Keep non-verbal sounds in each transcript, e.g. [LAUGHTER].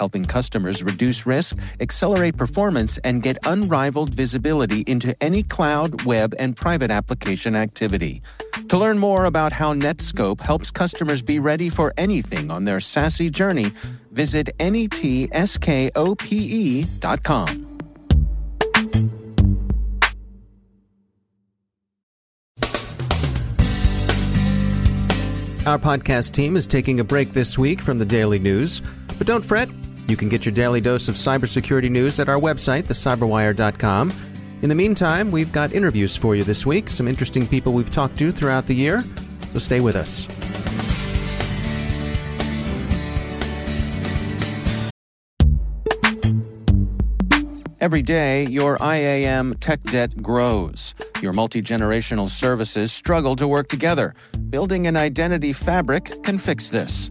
helping customers reduce risk, accelerate performance, and get unrivaled visibility into any cloud, web, and private application activity. To learn more about how Netskope helps customers be ready for anything on their SASE journey, visit netskope.com. Our podcast team is taking a break this week from the daily news, but don't fret. You can get your daily dose of cybersecurity news at our website, thecyberwire.com. In the meantime, we've got interviews for you this week, some interesting people we've talked to throughout the year, so stay with us. Every day, your IAM tech debt grows. Your multi generational services struggle to work together. Building an identity fabric can fix this.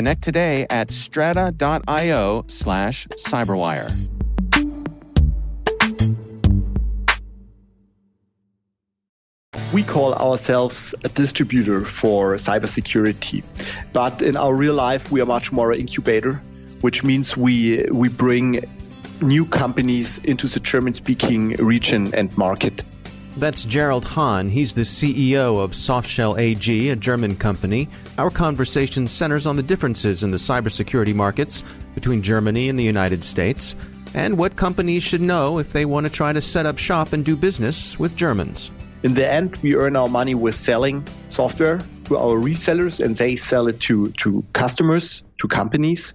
Connect today at strata.io slash cyberwire. We call ourselves a distributor for cybersecurity, but in our real life, we are much more an incubator, which means we we bring new companies into the German-speaking region and market. That's Gerald Hahn. He's the CEO of Softshell AG, a German company. Our conversation centers on the differences in the cybersecurity markets between Germany and the United States, and what companies should know if they want to try to set up shop and do business with Germans. In the end, we earn our money with selling software to our resellers, and they sell it to, to customers, to companies.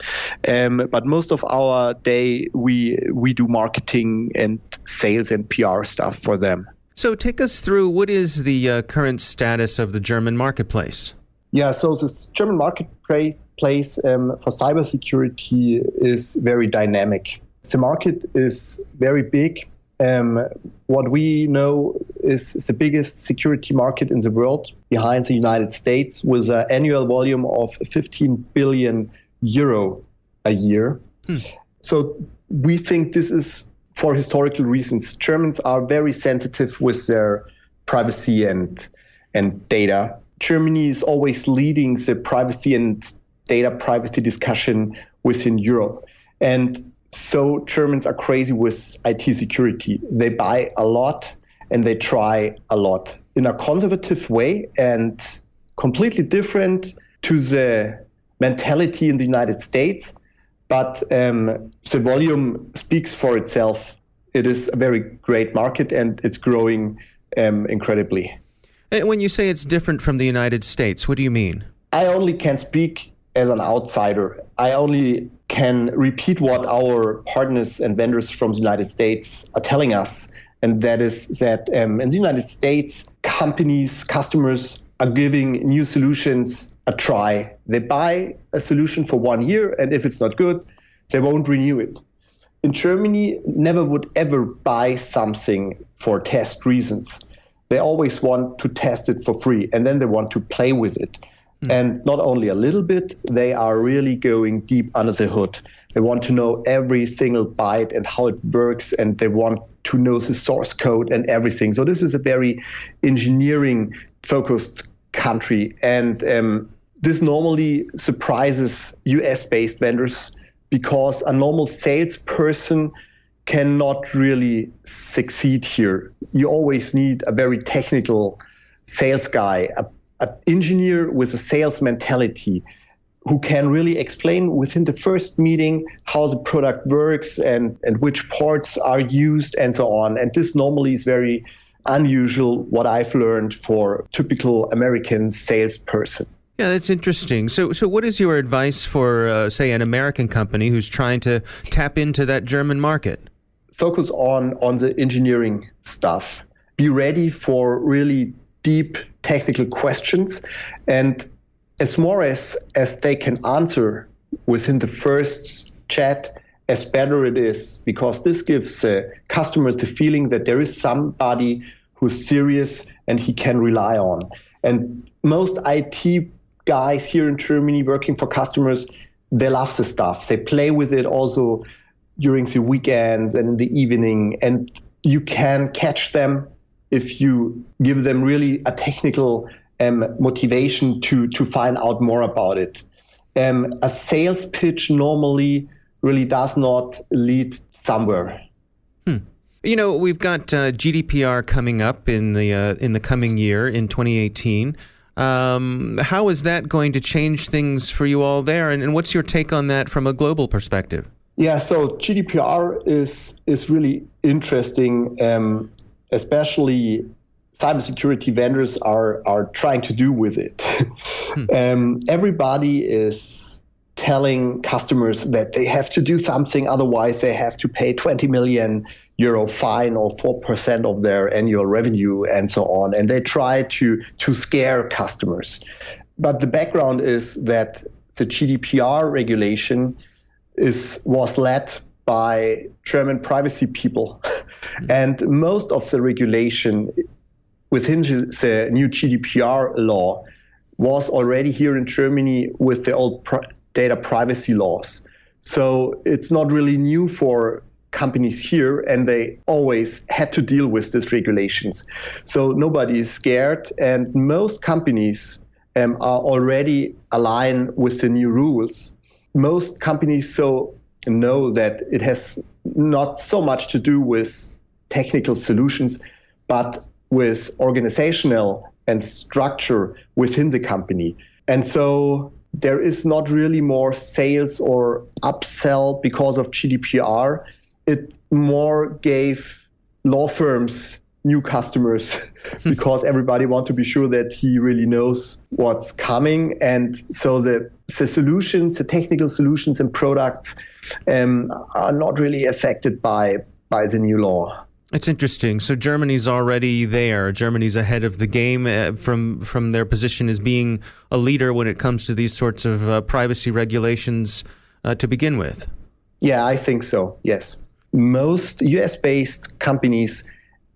Um, but most of our day, we we do marketing and sales and PR stuff for them. So, take us through what is the uh, current status of the German marketplace? Yeah, so the German marketplace um, for cybersecurity is very dynamic. The market is very big. Um, what we know is the biggest security market in the world behind the United States with an annual volume of 15 billion euro a year. Hmm. So we think this is for historical reasons. Germans are very sensitive with their privacy and and data. Germany is always leading the privacy and data privacy discussion within Europe. And so Germans are crazy with IT security. They buy a lot and they try a lot in a conservative way and completely different to the mentality in the United States but um, the volume speaks for itself. It is a very great market and it's growing um, incredibly. And when you say it's different from the United States, what do you mean? I only can speak as an outsider. I only can repeat what our partners and vendors from the United States are telling us. And that is that um, in the United States, companies, customers are giving new solutions a try. They buy a solution for one year, and if it's not good, they won't renew it. In Germany, never would ever buy something for test reasons. They always want to test it for free, and then they want to play with it. Mm. And not only a little bit, they are really going deep under the hood. They want to know every single byte and how it works, and they want to know the source code and everything. So this is a very engineering focused country, and um, this normally surprises US based vendors because a normal salesperson cannot really succeed here. You always need a very technical sales guy, an engineer with a sales mentality who can really explain within the first meeting how the product works and, and which parts are used and so on. And this normally is very unusual, what I've learned for typical American salesperson. Yeah, that's interesting. So, so what is your advice for, uh, say, an American company who's trying to tap into that German market? Focus on on the engineering stuff. Be ready for really deep technical questions, and as more as as they can answer within the first chat, as better it is, because this gives uh, customers the feeling that there is somebody who's serious and he can rely on. And most IT guys here in Germany working for customers, they love the stuff. They play with it also during the weekends and in the evening. And you can catch them if you give them really a technical um, motivation to, to find out more about it. Um, a sales pitch normally really does not lead somewhere. Hmm. You know, we've got uh, GDPR coming up in the uh, in the coming year in 2018. Um, how is that going to change things for you all there? And, and what's your take on that from a global perspective? Yeah, so GDPR is is really interesting, um, especially cybersecurity vendors are are trying to do with it. [LAUGHS] hmm. um, everybody is telling customers that they have to do something, otherwise they have to pay 20 million euro fine or 4% of their annual revenue and so on. And they try to, to scare customers. But the background is that the GDPR regulation is was led by German privacy people. Mm-hmm. and most of the regulation within the new GDPR law was already here in Germany with the old data privacy laws. So it's not really new for companies here and they always had to deal with these regulations. So nobody is scared and most companies um, are already aligned with the new rules. Most companies so know that it has not so much to do with technical solutions, but with organizational and structure within the company. And so there is not really more sales or upsell because of GDPR it more gave law firms new customers [LAUGHS] because everybody want to be sure that he really knows what's coming. And so the, the solutions the technical solutions and products um, are not really affected by by the new law it's interesting. So Germany's already there. Germany's ahead of the game uh, from from their position as being a leader when it comes to these sorts of uh, privacy regulations uh, to begin with. Yeah, I think so. Yes most US based companies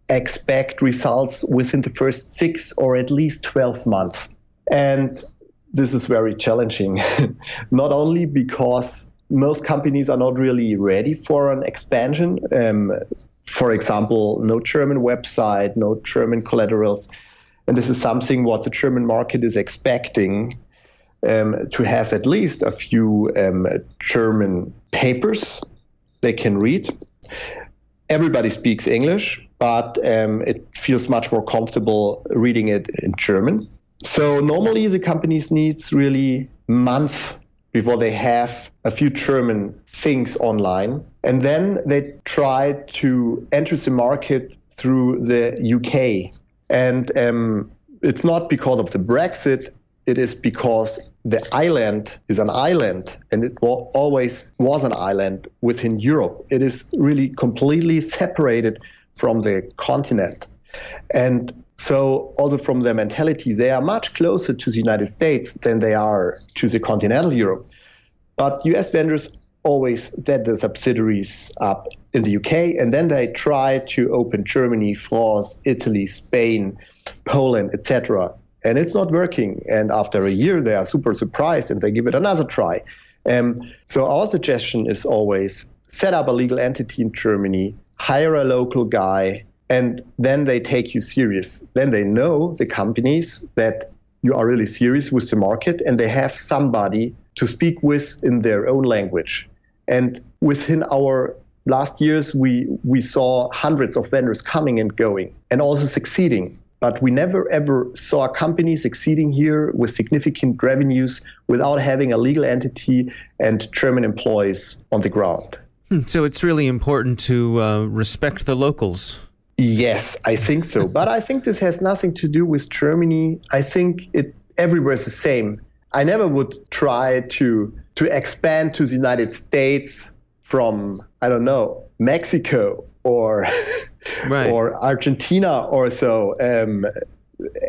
expect results within the first six or at least 12 months. And this is very challenging, [LAUGHS] not only because most companies are not really ready for an expansion. Um, for example, no German website, no German collaterals. And this is something what the German market is expecting um, to have at least a few um, German papers they can read everybody speaks English, but um, it feels much more comfortable reading it in German. So normally the companies needs really months before they have a few German things online, and then they try to enter the market through the UK. And um, it's not because of the Brexit; it is because the island is an island and it always was an island within Europe. It is really completely separated from the continent. And so, also from their mentality, they are much closer to the United States than they are to the continental Europe. But US vendors always set the subsidiaries up in the UK, and then they try to open Germany, France, Italy, Spain, Poland, etc and it's not working. And after a year, they are super surprised and they give it another try. Um, so our suggestion is always set up a legal entity in Germany, hire a local guy, and then they take you serious. Then they know the companies that you are really serious with the market, and they have somebody to speak with in their own language. And within our last years, we we saw hundreds of vendors coming and going, and also succeeding. But we never ever saw a company succeeding here with significant revenues without having a legal entity and German employees on the ground. Hmm, so it's really important to uh, respect the locals. Yes, I think so. but I think this has nothing to do with Germany. I think it everywhere is the same. I never would try to to expand to the United States from I don't know Mexico or [LAUGHS] right. or Argentina or so. Um,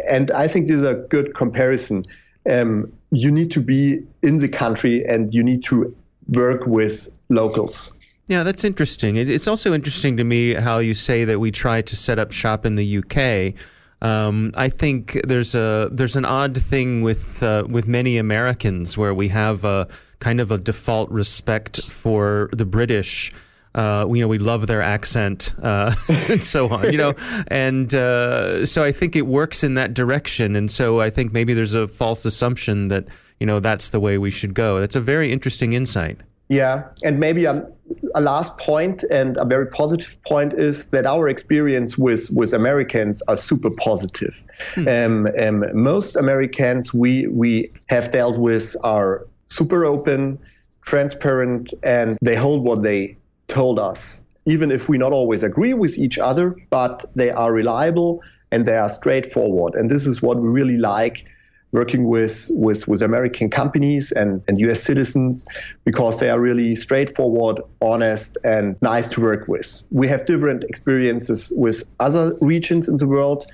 and I think this is a good comparison. Um, you need to be in the country and you need to work with locals. Yeah, that's interesting. It's also interesting to me how you say that we try to set up shop in the UK. Um, I think there's a there's an odd thing with uh, with many Americans where we have a kind of a default respect for the British. Uh, you know, we love their accent uh, [LAUGHS] and so on. You know, [LAUGHS] and uh, so I think it works in that direction. And so I think maybe there's a false assumption that you know that's the way we should go. That's a very interesting insight. Yeah, and maybe a, a, last point and a very positive point is that our experience with, with Americans are super positive. Hmm. Um, um, most Americans we we have dealt with are super open, transparent, and they hold what they told us. Even if we not always agree with each other, but they are reliable and they are straightforward. And this is what we really like working with, with, with American companies and, and US citizens because they are really straightforward, honest, and nice to work with. We have different experiences with other regions in the world,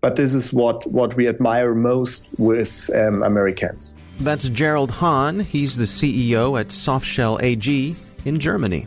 but this is what, what we admire most with um, Americans. That's Gerald Hahn. He's the CEO at Softshell AG in Germany.